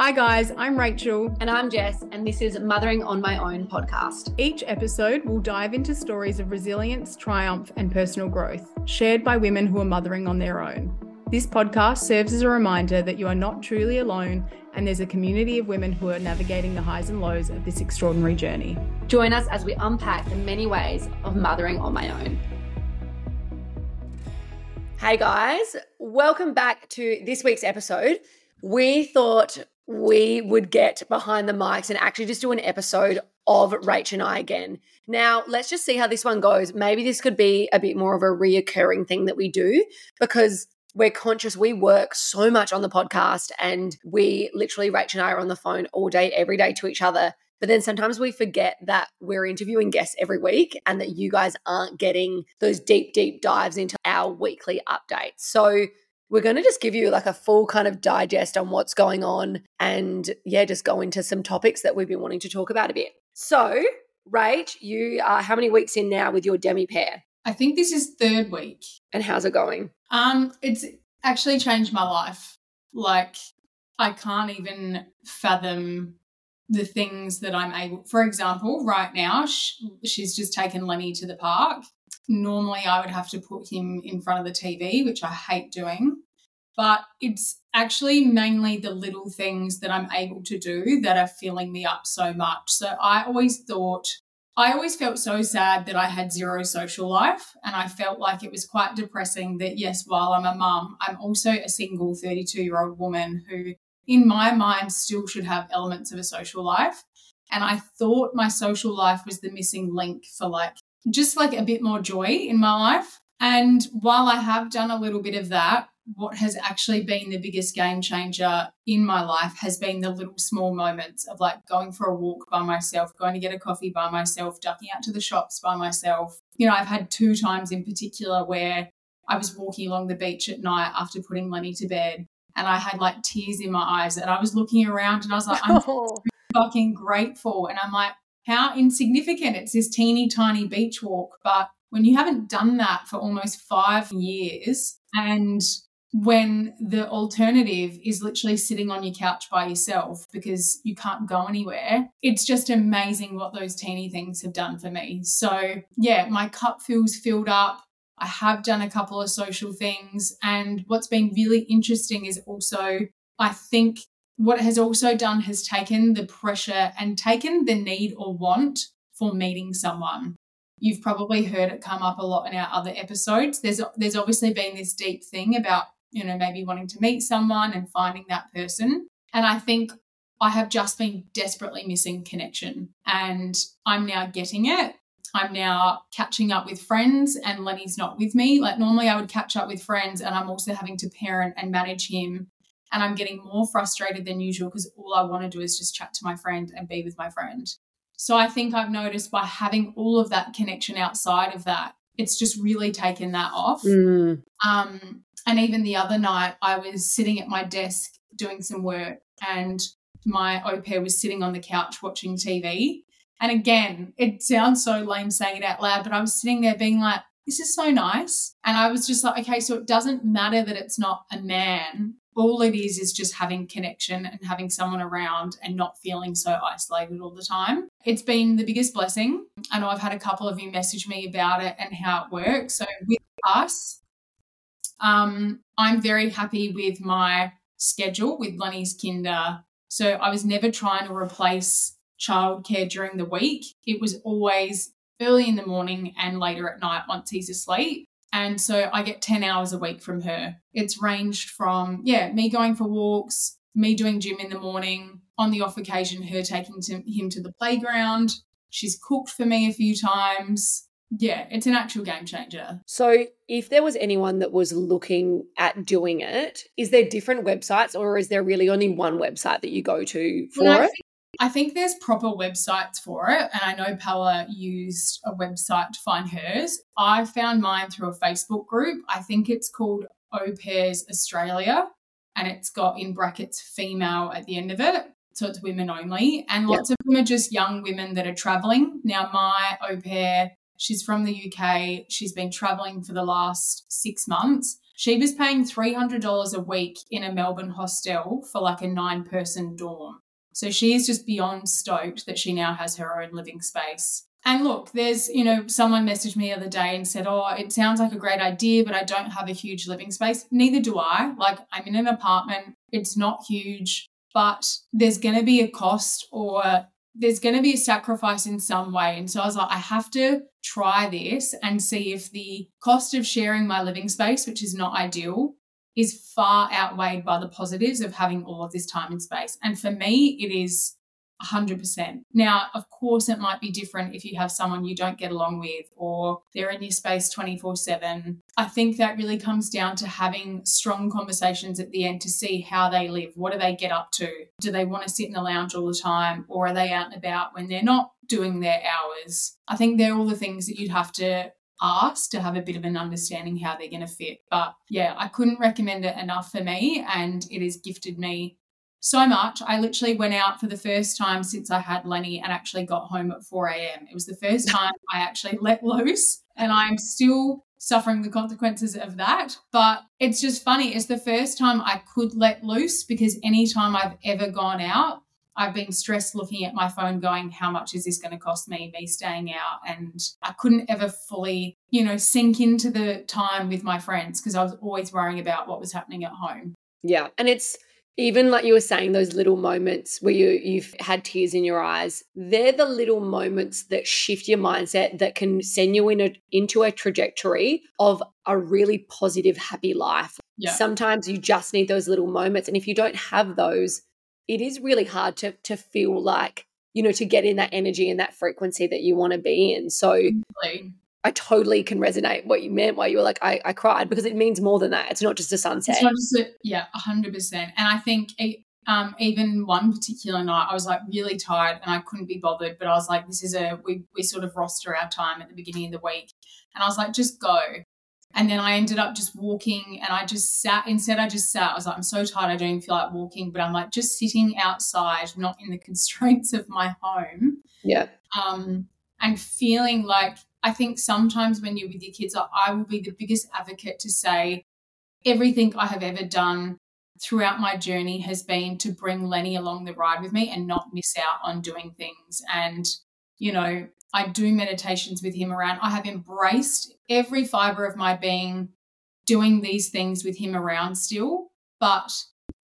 Hi, guys, I'm Rachel. And I'm Jess, and this is Mothering on My Own podcast. Each episode will dive into stories of resilience, triumph, and personal growth, shared by women who are mothering on their own. This podcast serves as a reminder that you are not truly alone and there's a community of women who are navigating the highs and lows of this extraordinary journey. Join us as we unpack the many ways of mothering on my own. Hey guys, welcome back to this week's episode. We thought we would get behind the mics and actually just do an episode of Rach and I again. Now, let's just see how this one goes. Maybe this could be a bit more of a reoccurring thing that we do because we're conscious. We work so much on the podcast and we literally, Rach and I are on the phone all day, every day to each other. But then sometimes we forget that we're interviewing guests every week and that you guys aren't getting those deep, deep dives into our weekly updates. So we're going to just give you like a full kind of digest on what's going on and yeah, just go into some topics that we've been wanting to talk about a bit. So, Rach, you are how many weeks in now with your demi pair? I think this is third week. And how's it going? Um, it's actually changed my life. Like I can't even fathom the things that I'm able. For example, right now she's just taken Lenny to the park Normally, I would have to put him in front of the TV, which I hate doing. But it's actually mainly the little things that I'm able to do that are filling me up so much. So I always thought, I always felt so sad that I had zero social life. And I felt like it was quite depressing that, yes, while I'm a mum, I'm also a single 32 year old woman who, in my mind, still should have elements of a social life. And I thought my social life was the missing link for like just like a bit more joy in my life. And while I have done a little bit of that, what has actually been the biggest game changer in my life has been the little small moments of like going for a walk by myself, going to get a coffee by myself, ducking out to the shops by myself. You know, I've had two times in particular where I was walking along the beach at night after putting Lenny to bed and I had like tears in my eyes and I was looking around and I was like, I'm fucking grateful. And I'm like, how insignificant it's this teeny tiny beach walk. But when you haven't done that for almost five years and when the alternative is literally sitting on your couch by yourself because you can't go anywhere. It's just amazing what those teeny things have done for me. So, yeah, my cup feels filled up. I have done a couple of social things. And what's been really interesting is also, I think what it has also done has taken the pressure and taken the need or want for meeting someone. You've probably heard it come up a lot in our other episodes. There's there's obviously been this deep thing about, you know, maybe wanting to meet someone and finding that person. And I think I have just been desperately missing connection and I'm now getting it. I'm now catching up with friends and Lenny's not with me. Like normally I would catch up with friends and I'm also having to parent and manage him and I'm getting more frustrated than usual because all I want to do is just chat to my friend and be with my friend. So I think I've noticed by having all of that connection outside of that, it's just really taken that off. Mm. Um, and even the other night, I was sitting at my desk doing some work, and my au pair was sitting on the couch watching TV. And again, it sounds so lame saying it out loud, but I was sitting there being like, this is so nice. And I was just like, okay, so it doesn't matter that it's not a man all it is is just having connection and having someone around and not feeling so isolated all the time. It's been the biggest blessing. I know I've had a couple of you message me about it and how it works. So with us, um, I'm very happy with my schedule with Lenny's Kinder. So I was never trying to replace childcare during the week. It was always early in the morning and later at night once he's asleep. And so I get 10 hours a week from her. It's ranged from, yeah, me going for walks, me doing gym in the morning, on the off occasion, her taking to, him to the playground. She's cooked for me a few times. Yeah, it's an actual game changer. So, if there was anyone that was looking at doing it, is there different websites or is there really only one website that you go to for well, it? I think there's proper websites for it. And I know Pella used a website to find hers. I found mine through a Facebook group. I think it's called Au Pairs Australia. And it's got in brackets female at the end of it. So it's women only. And lots yep. of them are just young women that are traveling. Now, my au pair, she's from the UK. She's been traveling for the last six months. She was paying $300 a week in a Melbourne hostel for like a nine person dorm. So she is just beyond stoked that she now has her own living space. And look, there's, you know, someone messaged me the other day and said, Oh, it sounds like a great idea, but I don't have a huge living space. Neither do I. Like, I'm in an apartment, it's not huge, but there's going to be a cost or there's going to be a sacrifice in some way. And so I was like, I have to try this and see if the cost of sharing my living space, which is not ideal, is far outweighed by the positives of having all of this time and space. And for me, it is 100%. Now, of course, it might be different if you have someone you don't get along with or they're in your space 24 7. I think that really comes down to having strong conversations at the end to see how they live. What do they get up to? Do they want to sit in the lounge all the time or are they out and about when they're not doing their hours? I think they're all the things that you'd have to ask to have a bit of an understanding how they're going to fit. But yeah, I couldn't recommend it enough for me and it has gifted me so much. I literally went out for the first time since I had Lenny and actually got home at 4 a.m. It was the first time I actually let loose, and I'm still suffering the consequences of that. But it's just funny. It's the first time I could let loose because anytime I've ever gone out, I've been stressed looking at my phone, going, How much is this going to cost me, me staying out? And I couldn't ever fully, you know, sink into the time with my friends because I was always worrying about what was happening at home. Yeah. And it's, even like you were saying those little moments where you you've had tears in your eyes they're the little moments that shift your mindset that can send you in a, into a trajectory of a really positive happy life. Yeah. sometimes you just need those little moments and if you don't have those it is really hard to to feel like you know to get in that energy and that frequency that you want to be in. So I totally can resonate what you meant why you were like, I, I cried because it means more than that. It's not just a sunset. It's not just a, yeah, 100%. And I think um, even one particular night, I was like really tired and I couldn't be bothered. But I was like, this is a, we, we sort of roster our time at the beginning of the week. And I was like, just go. And then I ended up just walking and I just sat, instead, I just sat. I was like, I'm so tired, I don't even feel like walking. But I'm like, just sitting outside, not in the constraints of my home. Yeah. Um, and feeling like I think sometimes when you're with your kids, I will be the biggest advocate to say everything I have ever done throughout my journey has been to bring Lenny along the ride with me and not miss out on doing things. And, you know, I do meditations with him around. I have embraced every fiber of my being doing these things with him around still. But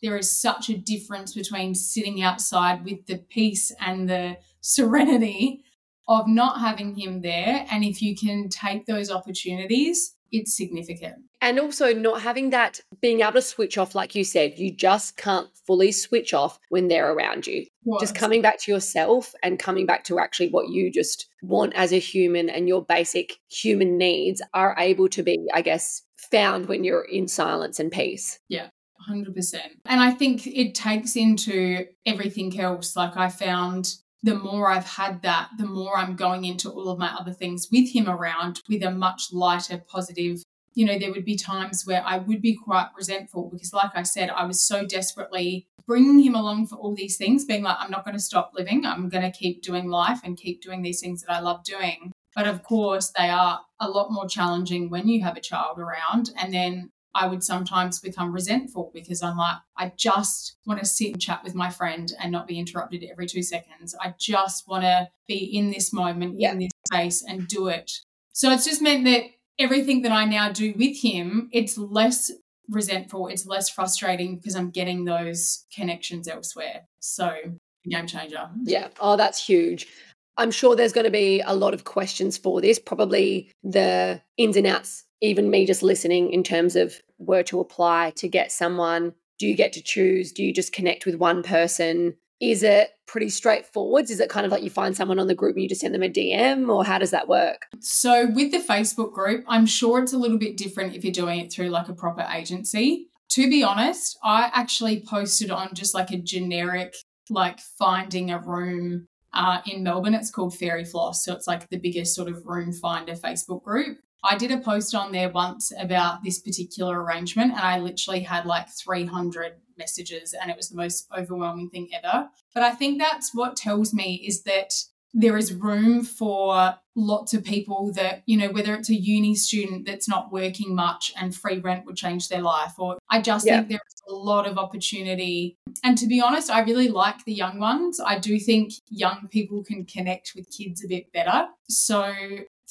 there is such a difference between sitting outside with the peace and the serenity of not having him there. And if you can take those opportunities, it's significant. And also not having that being able to switch off, like you said, you just can't fully switch off when they're around you. What? Just coming back to yourself and coming back to actually what you just want as a human and your basic human needs are able to be, I guess, found when you're in silence and peace. Yeah. 100%. And I think it takes into everything else. Like I found the more I've had that, the more I'm going into all of my other things with him around with a much lighter, positive. You know, there would be times where I would be quite resentful because, like I said, I was so desperately bringing him along for all these things, being like, I'm not going to stop living. I'm going to keep doing life and keep doing these things that I love doing. But of course, they are a lot more challenging when you have a child around. And then I would sometimes become resentful because I'm like, I just want to sit and chat with my friend and not be interrupted every two seconds. I just want to be in this moment, yeah. in this space, and do it. So it's just meant that everything that I now do with him, it's less resentful, it's less frustrating because I'm getting those connections elsewhere. So, game changer. Yeah. Oh, that's huge. I'm sure there's going to be a lot of questions for this, probably the ins and outs even me just listening in terms of where to apply to get someone. Do you get to choose? Do you just connect with one person? Is it pretty straightforward is it kind of like you find someone on the group and you just send them a dm or how does that work? So with the facebook group i'm sure it's a little bit different if you're doing it through like a proper agency. To be honest i actually posted on just like a generic like finding a room uh, in Melbourne, it's called Fairy Floss. So it's like the biggest sort of room finder Facebook group. I did a post on there once about this particular arrangement, and I literally had like 300 messages, and it was the most overwhelming thing ever. But I think that's what tells me is that there is room for lots of people that, you know, whether it's a uni student that's not working much and free rent would change their life, or I just yeah. think there's a lot of opportunity. And to be honest, I really like the young ones. I do think young people can connect with kids a bit better. So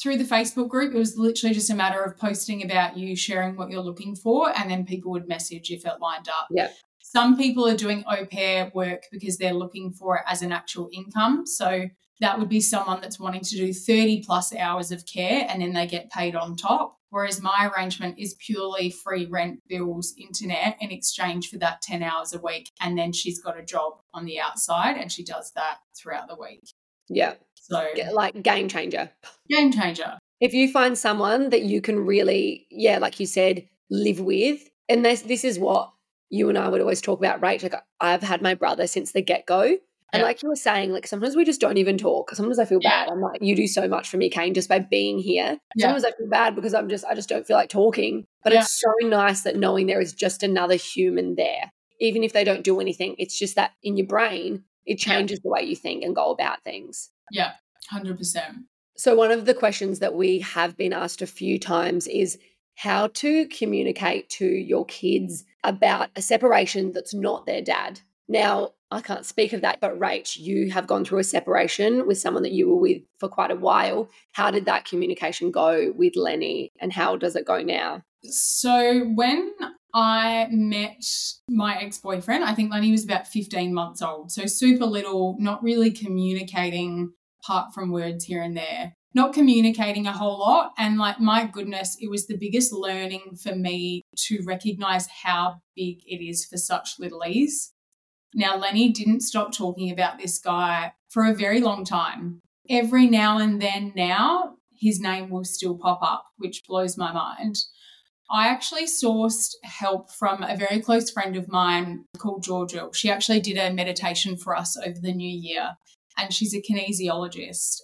through the Facebook group, it was literally just a matter of posting about you, sharing what you're looking for, and then people would message if it lined up. Yeah. Some people are doing au pair work because they're looking for it as an actual income. So that would be someone that's wanting to do 30 plus hours of care and then they get paid on top. Whereas my arrangement is purely free rent, bills, internet in exchange for that 10 hours a week. And then she's got a job on the outside and she does that throughout the week. Yeah. So, like, game changer. Game changer. If you find someone that you can really, yeah, like you said, live with, and this, this is what you and I would always talk about, right? Like, I've had my brother since the get go. And yeah. like you were saying, like sometimes we just don't even talk. Sometimes I feel yeah. bad. I'm like, you do so much for me, Kane, just by being here. Yeah. Sometimes I feel bad because I'm just, I just don't feel like talking. But it's so nice that knowing there is just another human there. Even if they don't do anything, it's just that in your brain, it changes the way you think and go about things. Yeah, 100%. So, one of the questions that we have been asked a few times is how to communicate to your kids about a separation that's not their dad. Now, I can't speak of that, but Rach, you have gone through a separation with someone that you were with for quite a while. How did that communication go with Lenny and how does it go now? So, when I met my ex boyfriend, I think Lenny was about 15 months old. So, super little, not really communicating apart from words here and there not communicating a whole lot. And like, my goodness, it was the biggest learning for me to recognize how big it is for such littlies. Now, Lenny didn't stop talking about this guy for a very long time. Every now and then, now, his name will still pop up, which blows my mind. I actually sourced help from a very close friend of mine called Georgia. She actually did a meditation for us over the new year, and she's a kinesiologist.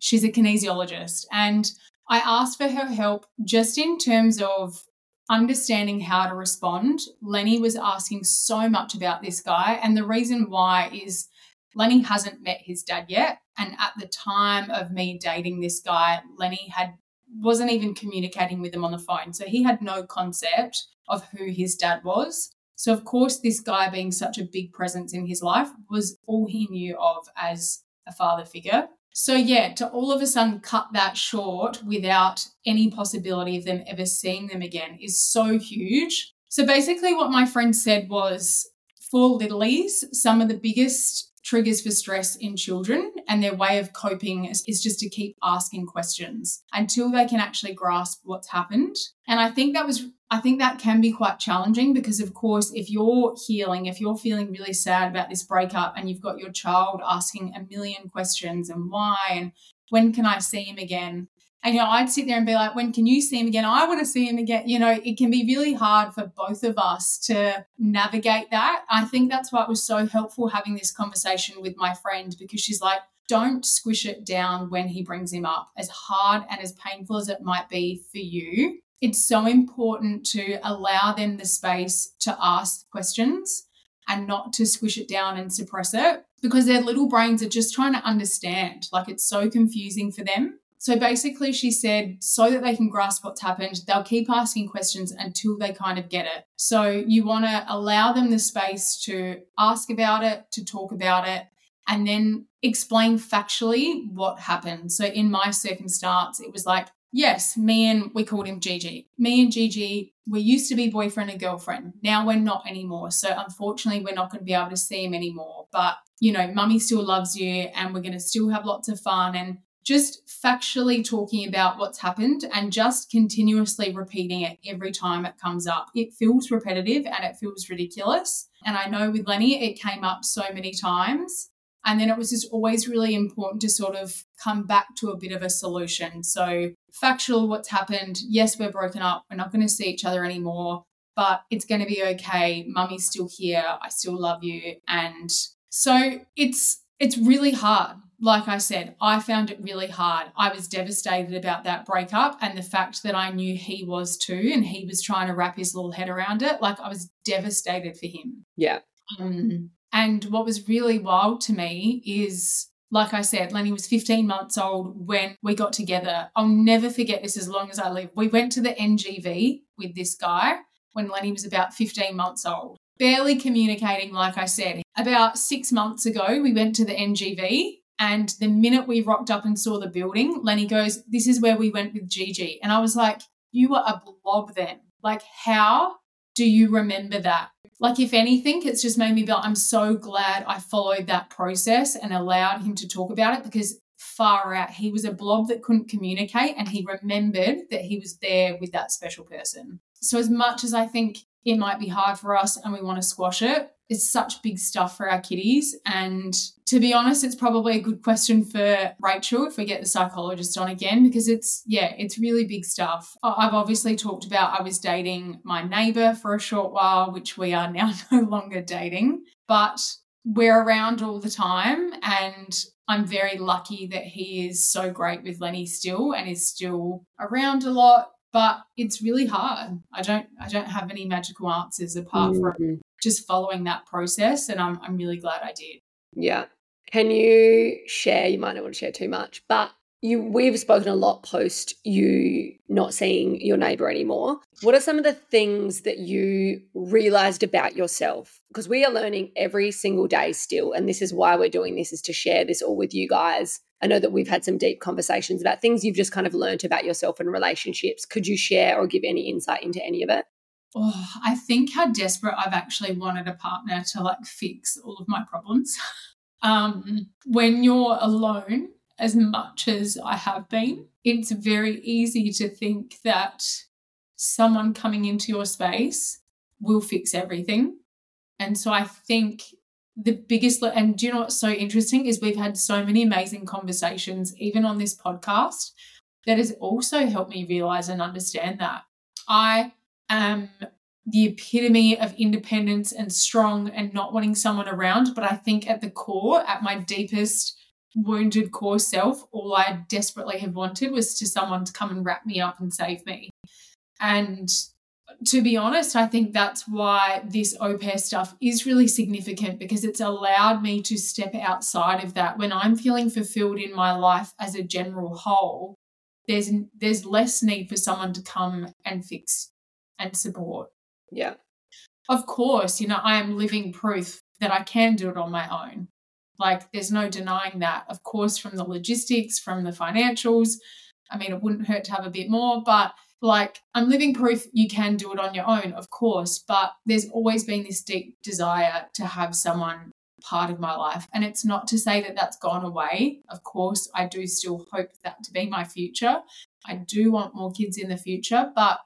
She's a kinesiologist. And I asked for her help just in terms of understanding how to respond. Lenny was asking so much about this guy. And the reason why is Lenny hasn't met his dad yet. And at the time of me dating this guy, Lenny had wasn't even communicating with him on the phone. So he had no concept of who his dad was. So of course this guy being such a big presence in his life was all he knew of as a father figure. So, yeah, to all of a sudden cut that short without any possibility of them ever seeing them again is so huge. So, basically, what my friend said was for littlies, some of the biggest triggers for stress in children and their way of coping is, just to keep asking questions until they can actually grasp what's happened. And i think that was i think that can be quite challenging because of course if you're healing if you're feeling really sad about this breakup and you've got your child asking a million questions and why and when can i see him again and, you know, I'd sit there and be like, when can you see him again? I want to see him again. You know, it can be really hard for both of us to navigate that. I think that's why it was so helpful having this conversation with my friend because she's like, don't squish it down when he brings him up. As hard and as painful as it might be for you, it's so important to allow them the space to ask questions and not to squish it down and suppress it because their little brains are just trying to understand. Like it's so confusing for them. So basically, she said, so that they can grasp what's happened, they'll keep asking questions until they kind of get it. So you want to allow them the space to ask about it, to talk about it, and then explain factually what happened. So in my circumstance, it was like, yes, me and we called him Gigi. Me and Gigi, we used to be boyfriend and girlfriend. Now we're not anymore. So unfortunately, we're not going to be able to see him anymore. But, you know, mummy still loves you and we're going to still have lots of fun. And just factually talking about what's happened and just continuously repeating it every time it comes up. It feels repetitive and it feels ridiculous. And I know with Lenny, it came up so many times. And then it was just always really important to sort of come back to a bit of a solution. So, factual, what's happened. Yes, we're broken up. We're not going to see each other anymore, but it's going to be okay. Mummy's still here. I still love you. And so it's it's really hard like I said, I found it really hard. I was devastated about that breakup and the fact that I knew he was too, and he was trying to wrap his little head around it. Like I was devastated for him. Yeah. Um, and what was really wild to me is like I said, Lenny was 15 months old when we got together. I'll never forget this as long as I live. We went to the NGV with this guy when Lenny was about 15 months old. Barely communicating, like I said. About six months ago, we went to the NGV. And the minute we rocked up and saw the building, Lenny goes, This is where we went with Gigi. And I was like, You were a blob then. Like, how do you remember that? Like, if anything, it's just made me feel I'm so glad I followed that process and allowed him to talk about it because far out, he was a blob that couldn't communicate and he remembered that he was there with that special person. So, as much as I think it might be hard for us and we want to squash it, it's such big stuff for our kiddies. And to be honest, it's probably a good question for Rachel if we get the psychologist on again, because it's, yeah, it's really big stuff. I've obviously talked about I was dating my neighbor for a short while, which we are now no longer dating, but we're around all the time. And I'm very lucky that he is so great with Lenny still and is still around a lot but it's really hard. I don't I don't have any magical answers apart mm-hmm. from just following that process and I'm I'm really glad I did. Yeah. Can you share, you might not want to share too much, but you we've spoken a lot post you not seeing your neighbor anymore. What are some of the things that you realized about yourself? Because we are learning every single day still and this is why we're doing this is to share this all with you guys I know that we've had some deep conversations about things you've just kind of learned about yourself and relationships. Could you share or give any insight into any of it? Oh, I think how desperate I've actually wanted a partner to like fix all of my problems. um, when you're alone, as much as I have been, it's very easy to think that someone coming into your space will fix everything. And so I think the biggest and do you know what's so interesting is we've had so many amazing conversations even on this podcast that has also helped me realize and understand that i am the epitome of independence and strong and not wanting someone around but i think at the core at my deepest wounded core self all i desperately have wanted was to someone to come and wrap me up and save me and to be honest, I think that's why this au pair stuff is really significant because it's allowed me to step outside of that. When I'm feeling fulfilled in my life as a general whole, there's there's less need for someone to come and fix and support. Yeah. Of course, you know, I am living proof that I can do it on my own. Like there's no denying that. Of course, from the logistics, from the financials. I mean, it wouldn't hurt to have a bit more, but like, I'm living proof you can do it on your own, of course, but there's always been this deep desire to have someone part of my life. And it's not to say that that's gone away. Of course, I do still hope that to be my future. I do want more kids in the future, but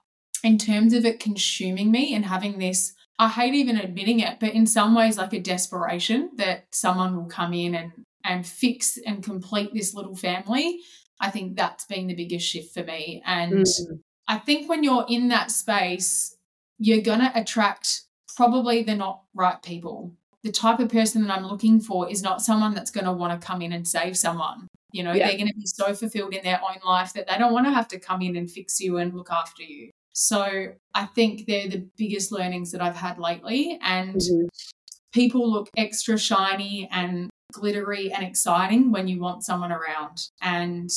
in terms of it consuming me and having this, I hate even admitting it, but in some ways, like a desperation that someone will come in and and fix and complete this little family. I think that's been the biggest shift for me. And mm. I think when you're in that space, you're going to attract probably the not right people. The type of person that I'm looking for is not someone that's going to want to come in and save someone. You know, yeah. they're going to be so fulfilled in their own life that they don't want to have to come in and fix you and look after you. So I think they're the biggest learnings that I've had lately. And mm-hmm. people look extra shiny and glittery and exciting when you want someone around. And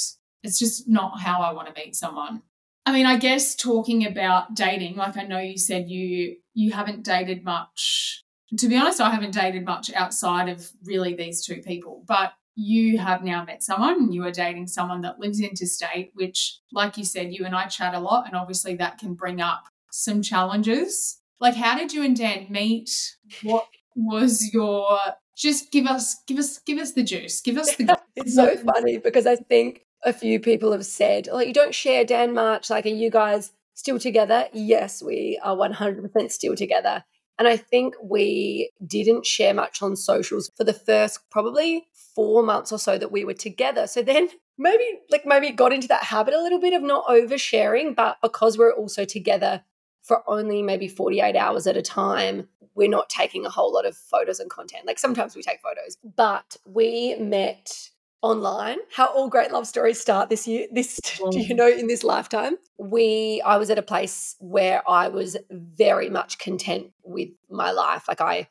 it's just not how I want to meet someone. I mean, I guess talking about dating, like I know you said you you haven't dated much. To be honest, I haven't dated much outside of really these two people, but you have now met someone you are dating someone that lives interstate, which, like you said, you and I chat a lot, and obviously that can bring up some challenges. Like, how did you and Dan meet? What was your just give us give us give us the juice give us the it's so funny because i think a few people have said, like, you don't share Dan much. Like, are you guys still together? Yes, we are 100% still together. And I think we didn't share much on socials for the first probably four months or so that we were together. So then maybe, like, maybe got into that habit a little bit of not oversharing, but because we're also together for only maybe 48 hours at a time, we're not taking a whole lot of photos and content. Like sometimes we take photos, but we met online how all great love stories start this year this do you mm. know in this lifetime we i was at a place where i was very much content with my life like i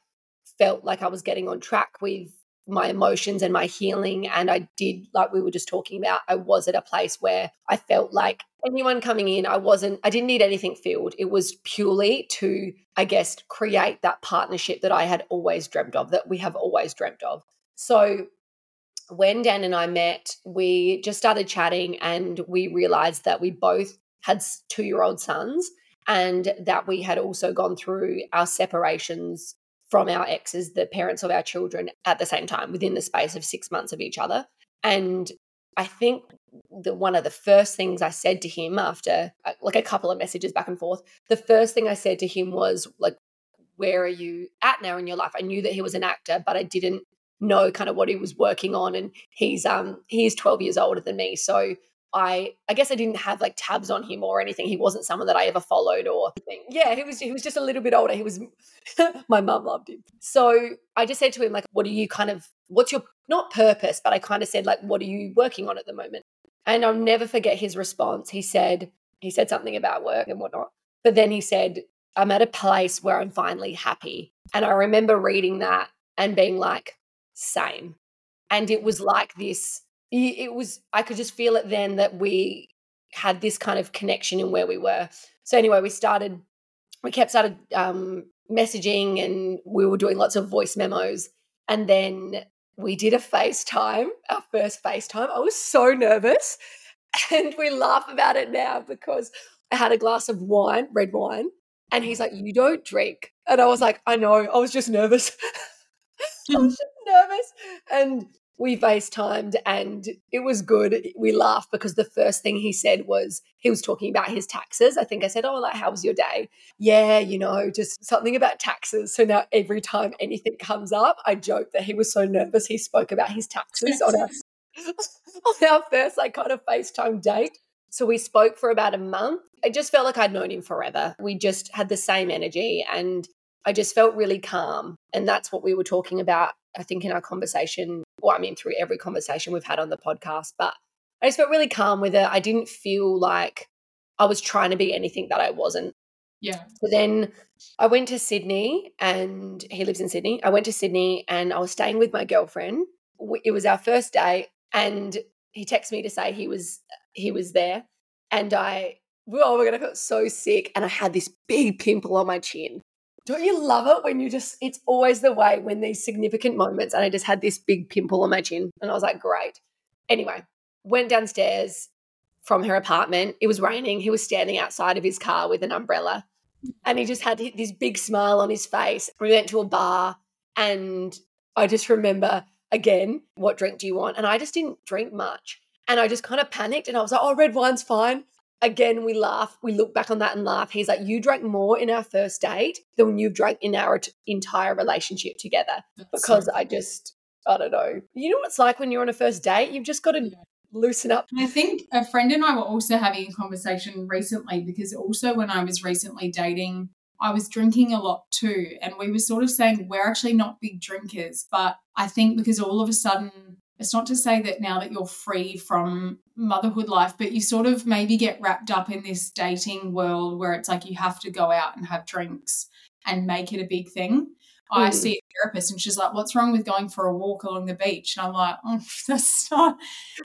felt like i was getting on track with my emotions and my healing. And I did, like we were just talking about, I was at a place where I felt like anyone coming in, I wasn't, I didn't need anything filled. It was purely to, I guess, create that partnership that I had always dreamt of, that we have always dreamt of. So when Dan and I met, we just started chatting and we realized that we both had two year old sons and that we had also gone through our separations from our exes, the parents of our children, at the same time within the space of six months of each other. And I think the one of the first things I said to him after uh, like a couple of messages back and forth, the first thing I said to him was like, "Where are you at now in your life?" I knew that he was an actor, but I didn't know kind of what he was working on. And he's um he's twelve years older than me, so I I guess I didn't have like tabs on him or anything. He wasn't someone that I ever followed or anything. Yeah, he was he was just a little bit older. He was my mum loved him. So I just said to him like what are you kind of what's your not purpose, but I kind of said like what are you working on at the moment? And I'll never forget his response. He said he said something about work and whatnot. But then he said, I'm at a place where I'm finally happy. And I remember reading that and being like, same. And it was like this it was i could just feel it then that we had this kind of connection in where we were so anyway we started we kept started um, messaging and we were doing lots of voice memos and then we did a FaceTime, our first FaceTime. I was so nervous. And we laugh about it now because I had a glass of wine, red wine, and he's like, You don't drink. And I was like, I know, I was just nervous. I was just nervous. And we FaceTimed and it was good. We laughed because the first thing he said was he was talking about his taxes. I think I said, Oh, like, how was your day? Yeah, you know, just something about taxes. So now every time anything comes up, I joke that he was so nervous he spoke about his taxes on our, on our first like kind of FaceTime date. So we spoke for about a month. I just felt like I'd known him forever. We just had the same energy and I just felt really calm. And that's what we were talking about, I think, in our conversation well, I mean, through every conversation we've had on the podcast, but I just felt really calm with it. I didn't feel like I was trying to be anything that I wasn't. Yeah. So then I went to Sydney and he lives in Sydney. I went to Sydney and I was staying with my girlfriend. It was our first day and he texted me to say he was he was there and I oh my god I felt so sick and I had this big pimple on my chin don't you love it when you just, it's always the way when these significant moments, and I just had this big pimple on my chin, and I was like, great. Anyway, went downstairs from her apartment. It was raining. He was standing outside of his car with an umbrella, and he just had this big smile on his face. We went to a bar, and I just remember again, what drink do you want? And I just didn't drink much. And I just kind of panicked and I was like, oh, red wine's fine again, we laugh. We look back on that and laugh. He's like, You drank more in our first date than you've drank in our t- entire relationship together. That's because so I just, I don't know. You know what it's like when you're on a first date? You've just got to loosen up. I think a friend and I were also having a conversation recently because also when I was recently dating, I was drinking a lot too. And we were sort of saying we're actually not big drinkers, but I think because all of a sudden it's not to say that now that you're free from motherhood life, but you sort of maybe get wrapped up in this dating world where it's like you have to go out and have drinks and make it a big thing. Mm. I see a therapist and she's like, What's wrong with going for a walk along the beach? And I'm like, Oh, that's not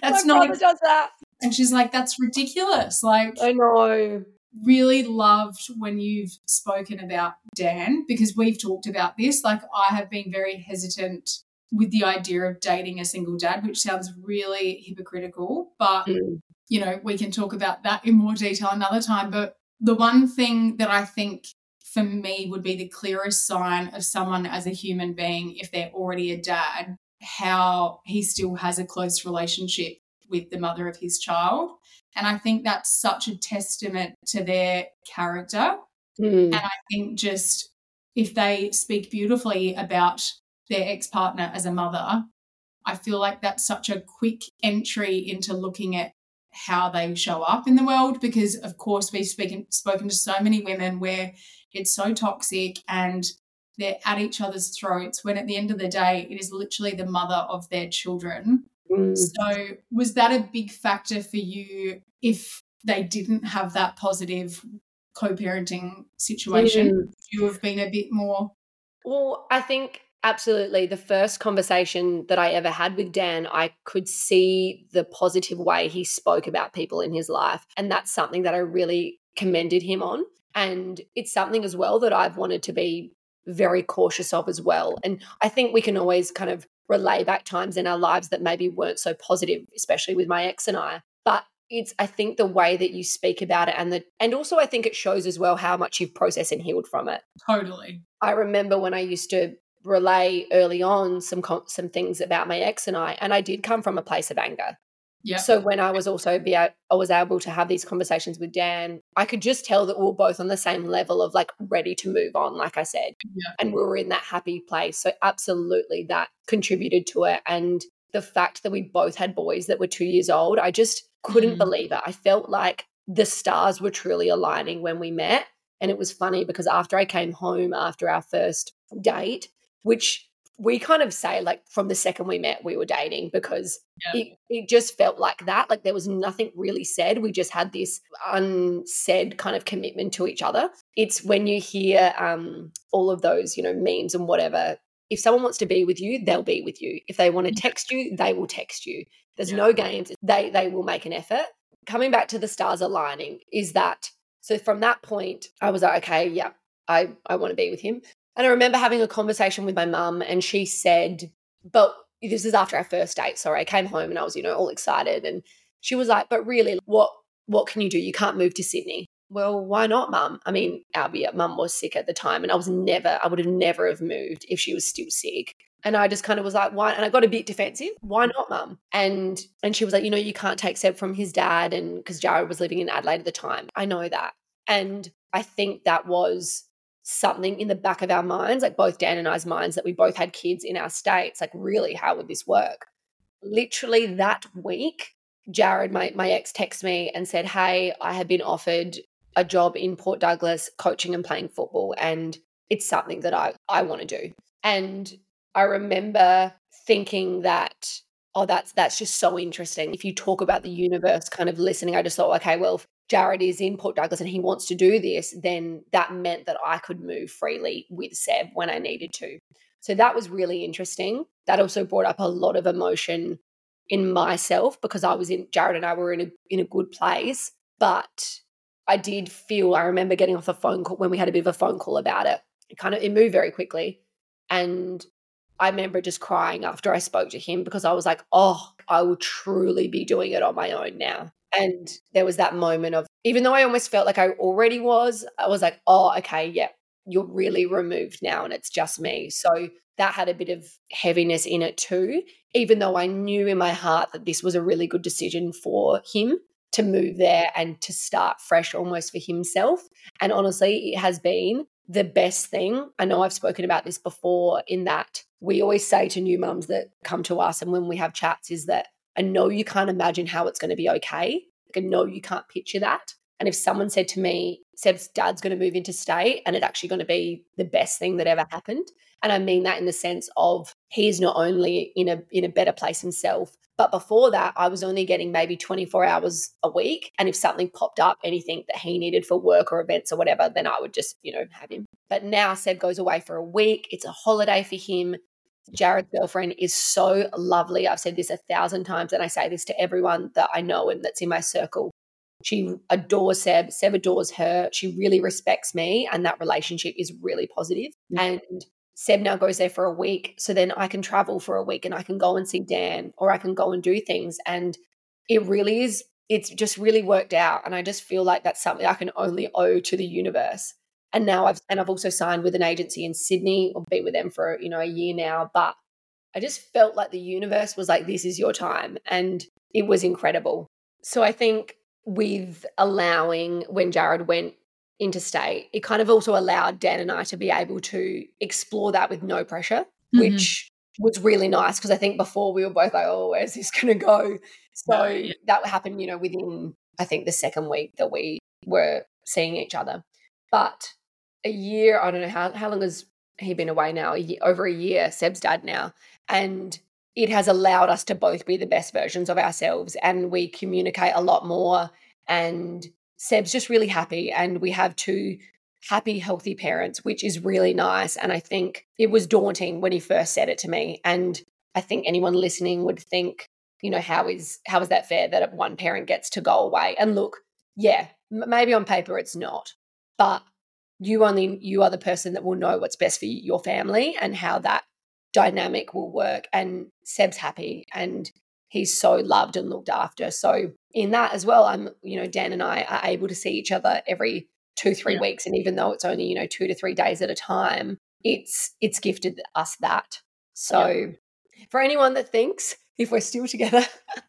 that's My not does that. And she's like, That's ridiculous. Like I know. Really loved when you've spoken about Dan because we've talked about this. Like I have been very hesitant with the idea of dating a single dad, which sounds really hypocritical, but mm. you know, we can talk about that in more detail another time. But the one thing that I think for me would be the clearest sign of someone as a human being, if they're already a dad, how he still has a close relationship with the mother of his child. And I think that's such a testament to their character. Mm. And I think just if they speak beautifully about their ex partner as a mother, I feel like that's such a quick entry into looking at how they show up in the world because, of course, we've spoken, spoken to so many women where it's so toxic and they're at each other's throats when at the end of the day, it is literally the mother of their children. Mm. So, was that a big factor for you if they didn't have that positive co parenting situation? Mm. You have been a bit more. Well, I think Absolutely. The first conversation that I ever had with Dan, I could see the positive way he spoke about people in his life. And that's something that I really commended him on. And it's something as well that I've wanted to be very cautious of as well. And I think we can always kind of relay back times in our lives that maybe weren't so positive, especially with my ex and I. But it's I think the way that you speak about it and the and also I think it shows as well how much you've processed and healed from it. Totally. I remember when I used to relay early on some some things about my ex and I, and I did come from a place of anger. Yeah. So when I was also be I was able to have these conversations with Dan, I could just tell that we are both on the same level of like ready to move on, like I said, yeah. and we were in that happy place. So absolutely, that contributed to it, and the fact that we both had boys that were two years old, I just couldn't mm. believe it. I felt like the stars were truly aligning when we met. And it was funny because after I came home after our first date, which we kind of say like from the second we met we were dating because yeah. it, it just felt like that. Like there was nothing really said. We just had this unsaid kind of commitment to each other. It's when you hear um all of those you know memes and whatever if someone wants to be with you they'll be with you. If they want to text you they will text you. There's yeah. no games. They they will make an effort. Coming back to the stars aligning is that so from that point i was like okay yeah i i want to be with him and I remember having a conversation with my mum, and she said, but this is after our first date. Sorry, I came home and I was, you know, all excited. And she was like, but really, what what can you do? You can't move to Sydney. Well, why not, mum? I mean, albeit mum was sick at the time, and I was never, I would have never have moved if she was still sick. And I just kind of was like, why? And I got a bit defensive. Why not, mum? And and she was like, you know, you can't take Seb from his dad, and because Jared was living in Adelaide at the time. I know that, and I think that was something in the back of our minds, like both Dan and I's minds, that we both had kids in our states. Like, really, how would this work? Literally that week, Jared, my, my ex, texted me and said, Hey, I have been offered a job in Port Douglas coaching and playing football. And it's something that I, I want to do. And I remember thinking that, oh, that's that's just so interesting. If you talk about the universe kind of listening, I just thought, okay, well, Jared is in Port Douglas and he wants to do this, then that meant that I could move freely with Seb when I needed to. So that was really interesting. That also brought up a lot of emotion in myself because I was in Jared and I were in a in a good place, but I did feel I remember getting off a phone call when we had a bit of a phone call about it. It kind of it moved very quickly and I remember just crying after I spoke to him because I was like, "Oh, I will truly be doing it on my own now." And there was that moment of, even though I almost felt like I already was, I was like, oh, okay, yeah, you're really removed now and it's just me. So that had a bit of heaviness in it too, even though I knew in my heart that this was a really good decision for him to move there and to start fresh almost for himself. And honestly, it has been the best thing. I know I've spoken about this before in that we always say to new mums that come to us and when we have chats is that I know you can't imagine how it's going to be okay. Like I know you can't picture that. And if someone said to me, Seb's dad's going to move into state and it's actually going to be the best thing that ever happened. And I mean that in the sense of he's not only in a in a better place himself, but before that, I was only getting maybe 24 hours a week. And if something popped up, anything that he needed for work or events or whatever, then I would just, you know, have him. But now Seb goes away for a week. It's a holiday for him. Jared's girlfriend is so lovely. I've said this a thousand times, and I say this to everyone that I know and that's in my circle. She adores Seb. Seb adores her. She really respects me, and that relationship is really positive. Mm-hmm. And Seb now goes there for a week. So then I can travel for a week and I can go and see Dan or I can go and do things. And it really is, it's just really worked out. And I just feel like that's something I can only owe to the universe and now I've and I've also signed with an agency in Sydney. I've been with them for you know a year now, but I just felt like the universe was like, "This is your time," and it was incredible. So I think with allowing when Jared went interstate, it kind of also allowed Dan and I to be able to explore that with no pressure, mm-hmm. which was really nice because I think before we were both like, "Oh, where's this going to go?" So yeah. that happened, you know, within I think the second week that we were seeing each other. But a year. I don't know how how long has he been away now? A year, over a year. Seb's dad now, and it has allowed us to both be the best versions of ourselves, and we communicate a lot more. And Seb's just really happy, and we have two happy, healthy parents, which is really nice. And I think it was daunting when he first said it to me. And I think anyone listening would think, you know, how is how is that fair that one parent gets to go away? And look, yeah, maybe on paper it's not, but you only you are the person that will know what's best for your family and how that dynamic will work. And Seb's happy and he's so loved and looked after. So in that as well, I'm, you know, Dan and I are able to see each other every two, three yeah. weeks. And even though it's only, you know, two to three days at a time, it's it's gifted us that. So yeah. for anyone that thinks if we're still together,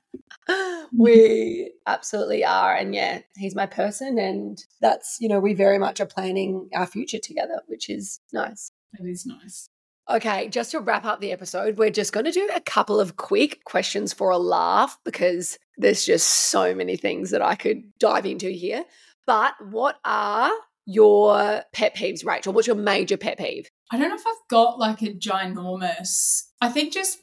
we absolutely are. And yeah, he's my person. And that's, you know, we very much are planning our future together, which is nice. That is nice. Okay, just to wrap up the episode, we're just going to do a couple of quick questions for a laugh because there's just so many things that I could dive into here. But what are your pet peeves, Rachel? What's your major pet peeve? I don't know if I've got like a ginormous. I think just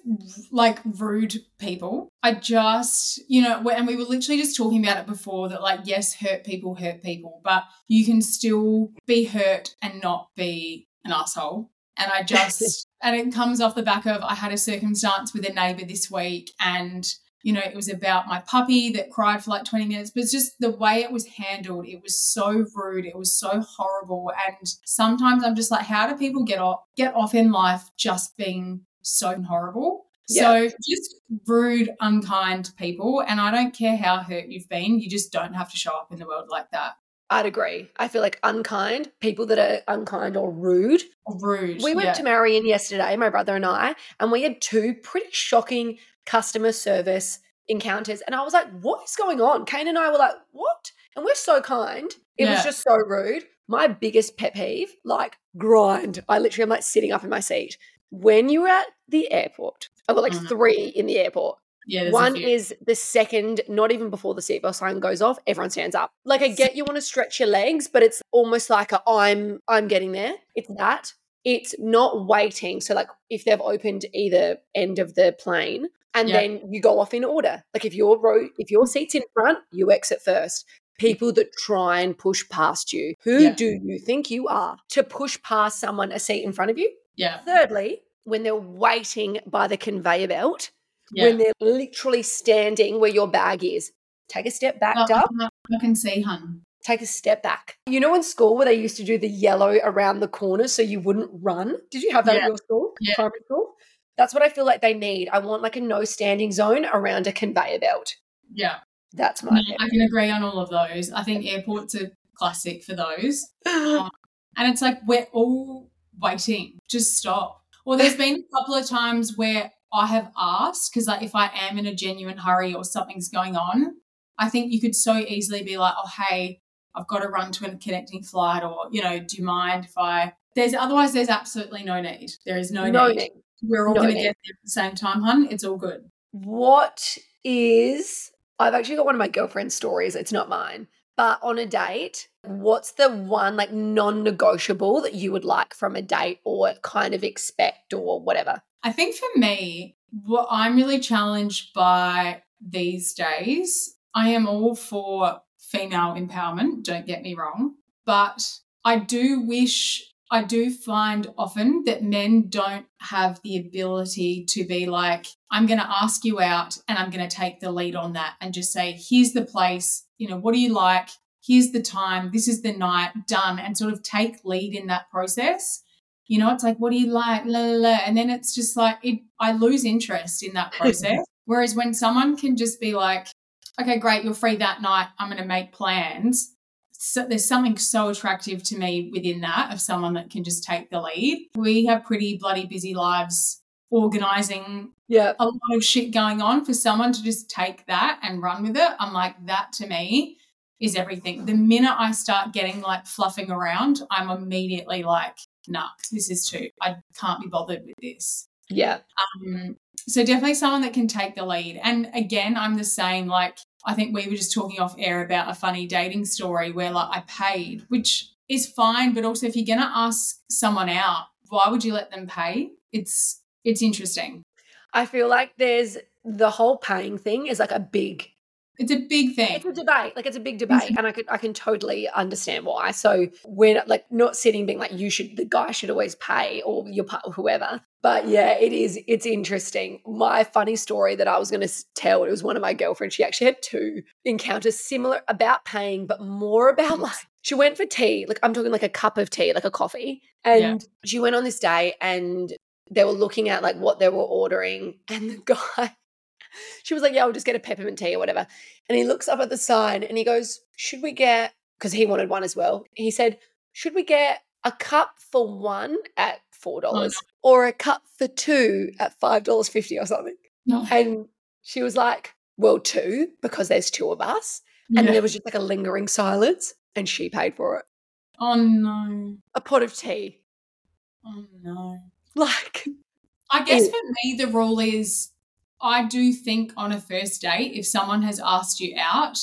like rude people. I just, you know, and we were literally just talking about it before that, like, yes, hurt people hurt people, but you can still be hurt and not be an asshole. And I just, and it comes off the back of I had a circumstance with a neighbor this week and you know, it was about my puppy that cried for like 20 minutes, but it's just the way it was handled. It was so rude. It was so horrible. And sometimes I'm just like, how do people get off get off in life just being so horrible? Yeah. So just rude, unkind people. And I don't care how hurt you've been, you just don't have to show up in the world like that. I'd agree. I feel like unkind, people that are unkind or rude. Rude. We went yeah. to Marion yesterday, my brother and I, and we had two pretty shocking customer service encounters. And I was like, what is going on? Kane and I were like, what? And we're so kind. It yeah. was just so rude. My biggest pet peeve, like grind. I literally am like sitting up in my seat. When you're at the airport, I've got like mm-hmm. three in the airport. Yeah, One is the second, not even before the seatbelt sign goes off, everyone stands up. Like I get you want to stretch your legs, but it's almost like a I'm I'm getting there. It's that. It's not waiting. So like if they've opened either end of the plane and yep. then you go off in order. Like if your row if your seat's in front, you exit first. People that try and push past you. Who yeah. do you think you are to push past someone a seat in front of you? Yeah. Thirdly, when they're waiting by the conveyor belt yeah. when they're literally standing where your bag is. Take a step back, oh, up. I can see, hun. Take a step back. You know, in school where they used to do the yellow around the corner so you wouldn't run? Did you have that yeah. at your school? Yeah. Primary school? That's what I feel like they need. I want like a no standing zone around a conveyor belt. Yeah. That's my. No, I can agree on all of those. I think airports are classic for those. um, and it's like we're all waiting. Just stop. Well, there's been a couple of times where I have asked because like if I am in a genuine hurry or something's going on, I think you could so easily be like, oh hey, I've got to run to a connecting flight, or you know, do you mind if I? There's otherwise there's absolutely no need. There is no, no need. need. We're all no going to get there at the same time, hun. It's all good. What is? I've actually got one of my girlfriend's stories. It's not mine, but on a date, what's the one like non-negotiable that you would like from a date, or kind of expect, or whatever? I think for me, what I'm really challenged by these days, I am all for female empowerment, don't get me wrong, but I do wish, I do find often that men don't have the ability to be like, I'm going to ask you out and I'm going to take the lead on that and just say, here's the place, you know, what do you like? Here's the time, this is the night, done, and sort of take lead in that process. You know, it's like, what do you like? La, la, la. And then it's just like, it, I lose interest in that process. Whereas when someone can just be like, okay, great, you're free that night, I'm going to make plans. So there's something so attractive to me within that of someone that can just take the lead. We have pretty bloody busy lives organizing yeah. a lot of shit going on for someone to just take that and run with it. I'm like, that to me is everything. The minute I start getting like fluffing around, I'm immediately like, nah, this is too, I can't be bothered with this. Yeah. Um, so definitely someone that can take the lead. And again, I'm the same. Like, I think we were just talking off air about a funny dating story where like I paid, which is fine, but also if you're gonna ask someone out, why would you let them pay? It's it's interesting. I feel like there's the whole paying thing is like a big It's a big thing. It's a debate. Like it's a big debate. And I could I can totally understand why. So we're like not sitting being like you should the guy should always pay or your part whoever. But yeah, it is it's interesting. My funny story that I was gonna tell, it was one of my girlfriends. She actually had two encounters similar about paying, but more about like she went for tea. Like I'm talking like a cup of tea, like a coffee. And yeah. she went on this day and they were looking at like what they were ordering and the guy she was like, Yeah, I'll just get a peppermint tea or whatever. And he looks up at the sign and he goes, Should we get, because he wanted one as well. He said, Should we get a cup for one at $4 oh, no. or a cup for two at $5.50 or something? No. And she was like, Well, two, because there's two of us. Yeah. And there was just like a lingering silence and she paid for it. Oh no. A pot of tea. Oh no. Like, I guess for me, the rule is I do think on a first date, if someone has asked you out,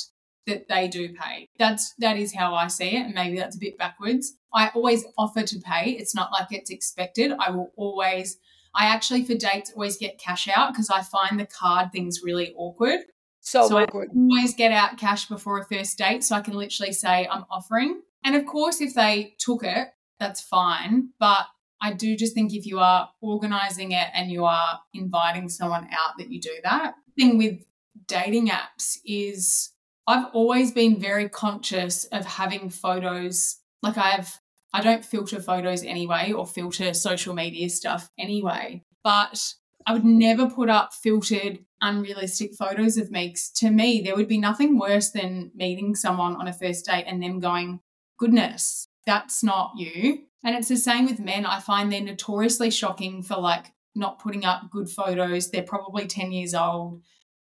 that they do pay. That's that is how I see it, and maybe that's a bit backwards. I always offer to pay. It's not like it's expected. I will always. I actually for dates always get cash out because I find the card things really awkward. So, so awkward. I always get out cash before a first date, so I can literally say I'm offering. And of course, if they took it, that's fine. But I do just think if you are organizing it and you are inviting someone out, that you do that. Thing with dating apps is I've always been very conscious of having photos. Like I have, I don't filter photos anyway or filter social media stuff anyway. But I would never put up filtered, unrealistic photos of me. To me, there would be nothing worse than meeting someone on a first date and them going, goodness, that's not you. And it's the same with men. I find they're notoriously shocking for like not putting up good photos. They're probably 10 years old.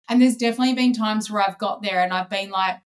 And there's definitely been times where I've got there and I've been like,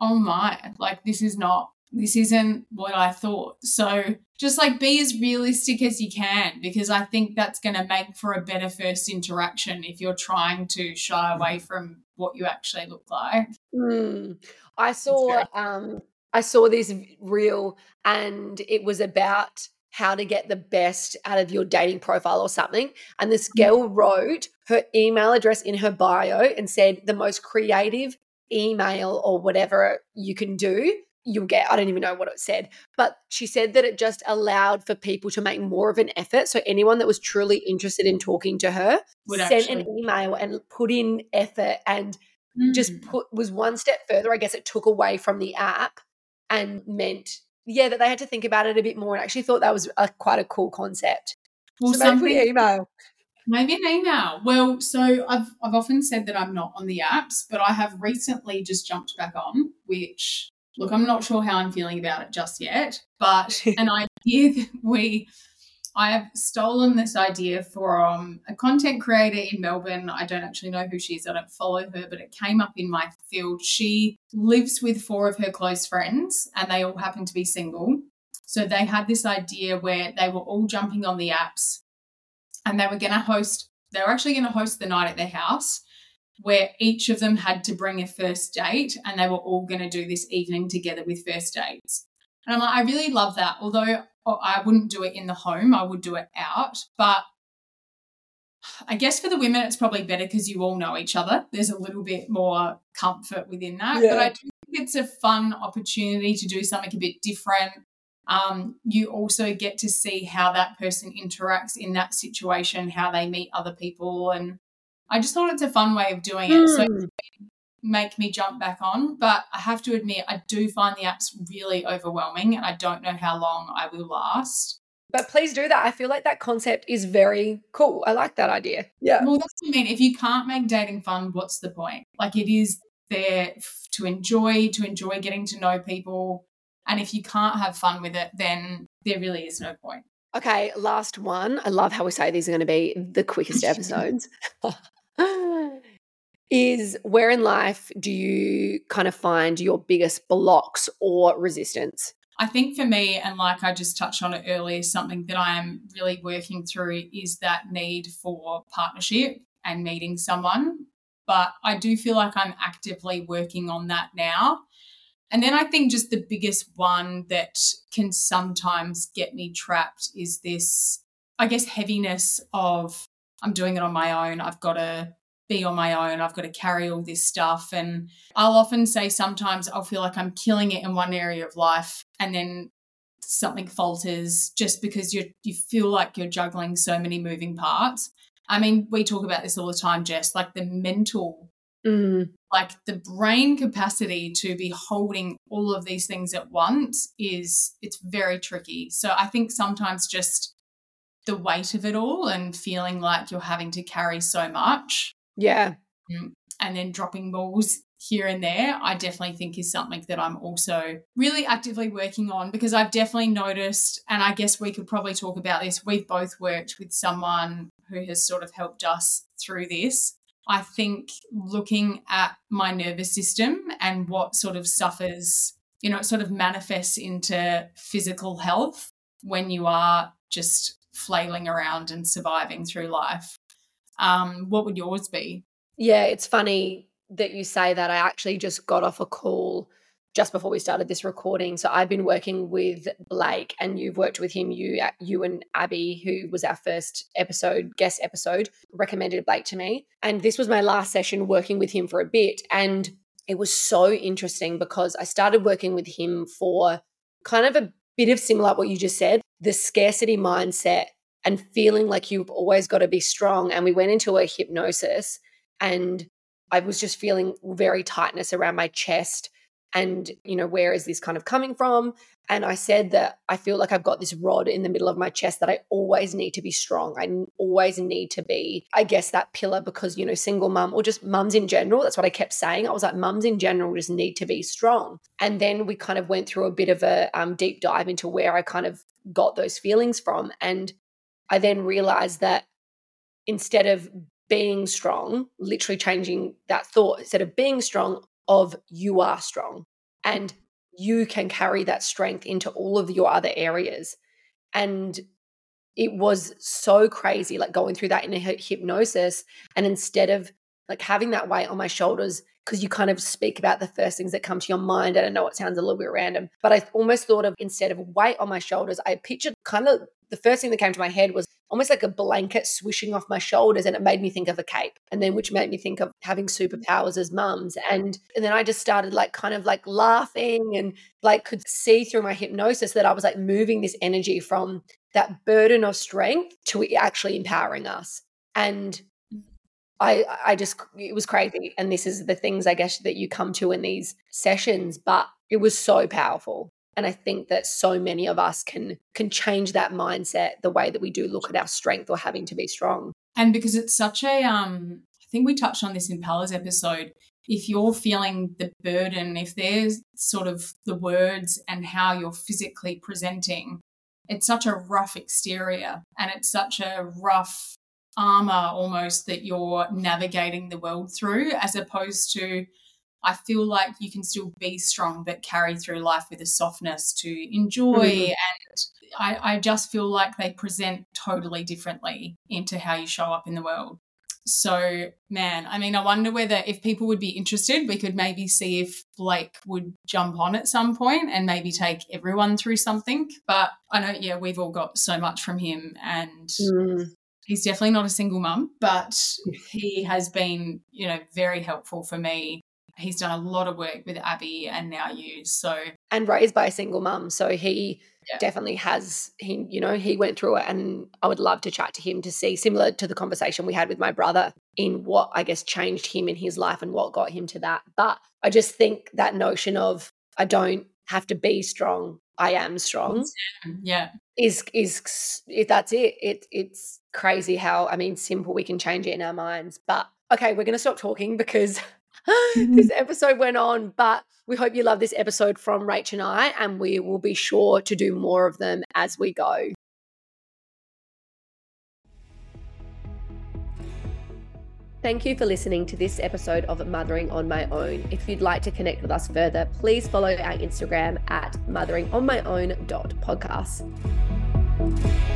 oh my, like this is not, this isn't what I thought. So just like be as realistic as you can because I think that's going to make for a better first interaction if you're trying to shy away from what you actually look like. Mm. I saw um I saw this reel and it was about how to get the best out of your dating profile or something. And this mm. girl wrote her email address in her bio and said the most creative email or whatever you can do you'll get i don't even know what it said but she said that it just allowed for people to make more of an effort so anyone that was truly interested in talking to her Would sent actually. an email and put in effort and mm. just put was one step further i guess it took away from the app and meant yeah that they had to think about it a bit more and actually thought that was a, quite a cool concept. Well so maybe email. Maybe an email. Well so i've i've often said that i'm not on the apps but i have recently just jumped back on which look i'm not sure how i'm feeling about it just yet but an idea that we I have stolen this idea from a content creator in Melbourne. I don't actually know who she is, I don't follow her, but it came up in my field. She lives with four of her close friends, and they all happen to be single. So they had this idea where they were all jumping on the apps and they were going to host, they were actually going to host the night at their house where each of them had to bring a first date and they were all going to do this evening together with first dates. And I'm like, I really love that. Although I wouldn't do it in the home, I would do it out. But I guess for the women, it's probably better because you all know each other. There's a little bit more comfort within that. Yeah. But I do think it's a fun opportunity to do something a bit different. Um, you also get to see how that person interacts in that situation, how they meet other people. And I just thought it's a fun way of doing it. Mm. So hmm make me jump back on. But I have to admit, I do find the apps really overwhelming and I don't know how long I will last. But please do that. I feel like that concept is very cool. I like that idea. Yeah. Well, that's what I mean. If you can't make dating fun, what's the point? Like it is there to enjoy, to enjoy getting to know people. And if you can't have fun with it, then there really is no point. Okay, last one. I love how we say these are going to be the quickest episodes is where in life do you kind of find your biggest blocks or resistance? I think for me, and like I just touched on it earlier, something that I am really working through is that need for partnership and meeting someone. But I do feel like I'm actively working on that now. And then I think just the biggest one that can sometimes get me trapped is this, I guess, heaviness of I'm doing it on my own. I've got to be on my own. I've got to carry all this stuff. And I'll often say sometimes I'll feel like I'm killing it in one area of life and then something falters just because you you feel like you're juggling so many moving parts. I mean, we talk about this all the time, Jess, like the mental Mm. like the brain capacity to be holding all of these things at once is it's very tricky. So I think sometimes just the weight of it all and feeling like you're having to carry so much Yeah. Mm, and then dropping balls here and there, I definitely think is something that I'm also really actively working on because I've definitely noticed, and I guess we could probably talk about this. We've both worked with someone who has sort of helped us through this. I think looking at my nervous system and what sort of suffers, you know, it sort of manifests into physical health when you are just flailing around and surviving through life. Um, what would yours be? Yeah, it's funny that you say that. I actually just got off a call just before we started this recording. So I've been working with Blake, and you've worked with him. You, you and Abby, who was our first episode guest episode, recommended Blake to me, and this was my last session working with him for a bit, and it was so interesting because I started working with him for kind of a bit of similar what you just said, the scarcity mindset and feeling like you've always got to be strong. And we went into a hypnosis and I was just feeling very tightness around my chest. And, you know, where is this kind of coming from? And I said that I feel like I've got this rod in the middle of my chest that I always need to be strong. I always need to be, I guess, that pillar because, you know, single mum or just mums in general. That's what I kept saying. I was like, mums in general just need to be strong. And then we kind of went through a bit of a um, deep dive into where I kind of got those feelings from. And I then realized that instead of being strong, literally changing that thought, instead of being strong, of you are strong and you can carry that strength into all of your other areas. And it was so crazy, like going through that in a hypnosis. And instead of like having that weight on my shoulders, because you kind of speak about the first things that come to your mind. And I know it sounds a little bit random, but I almost thought of instead of weight on my shoulders, I pictured kind of the first thing that came to my head was almost like a blanket swishing off my shoulders and it made me think of a cape and then which made me think of having superpowers as mums and and then I just started like kind of like laughing and like could see through my hypnosis that I was like moving this energy from that burden of strength to actually empowering us. And I I just it was crazy and this is the things I guess that you come to in these sessions but it was so powerful and i think that so many of us can can change that mindset the way that we do look at our strength or having to be strong. And because it's such a um i think we touched on this in Palla's episode if you're feeling the burden if there's sort of the words and how you're physically presenting it's such a rough exterior and it's such a rough armor almost that you're navigating the world through as opposed to I feel like you can still be strong, but carry through life with a softness to enjoy. Mm-hmm. And I, I just feel like they present totally differently into how you show up in the world. So, man, I mean, I wonder whether if people would be interested, we could maybe see if Blake would jump on at some point and maybe take everyone through something. But I know, yeah, we've all got so much from him and. Mm. He's definitely not a single mum, but he has been, you know, very helpful for me he's done a lot of work with Abby and now you. So and raised by a single mum, so he yeah. definitely has he you know he went through it, and I would love to chat to him to see similar to the conversation we had with my brother in what I guess changed him in his life and what got him to that. But I just think that notion of I don't have to be strong. I am strong. Yeah. Is is if that's it. It it's crazy how I mean simple we can change it in our minds. But okay, we're going to stop talking because this mm-hmm. episode went on, but we hope you love this episode from Rach and I, and we will be sure to do more of them as we go. Thank you for listening to this episode of Mothering on My Own. If you'd like to connect with us further, please follow our Instagram at motheringonmyown.podcast.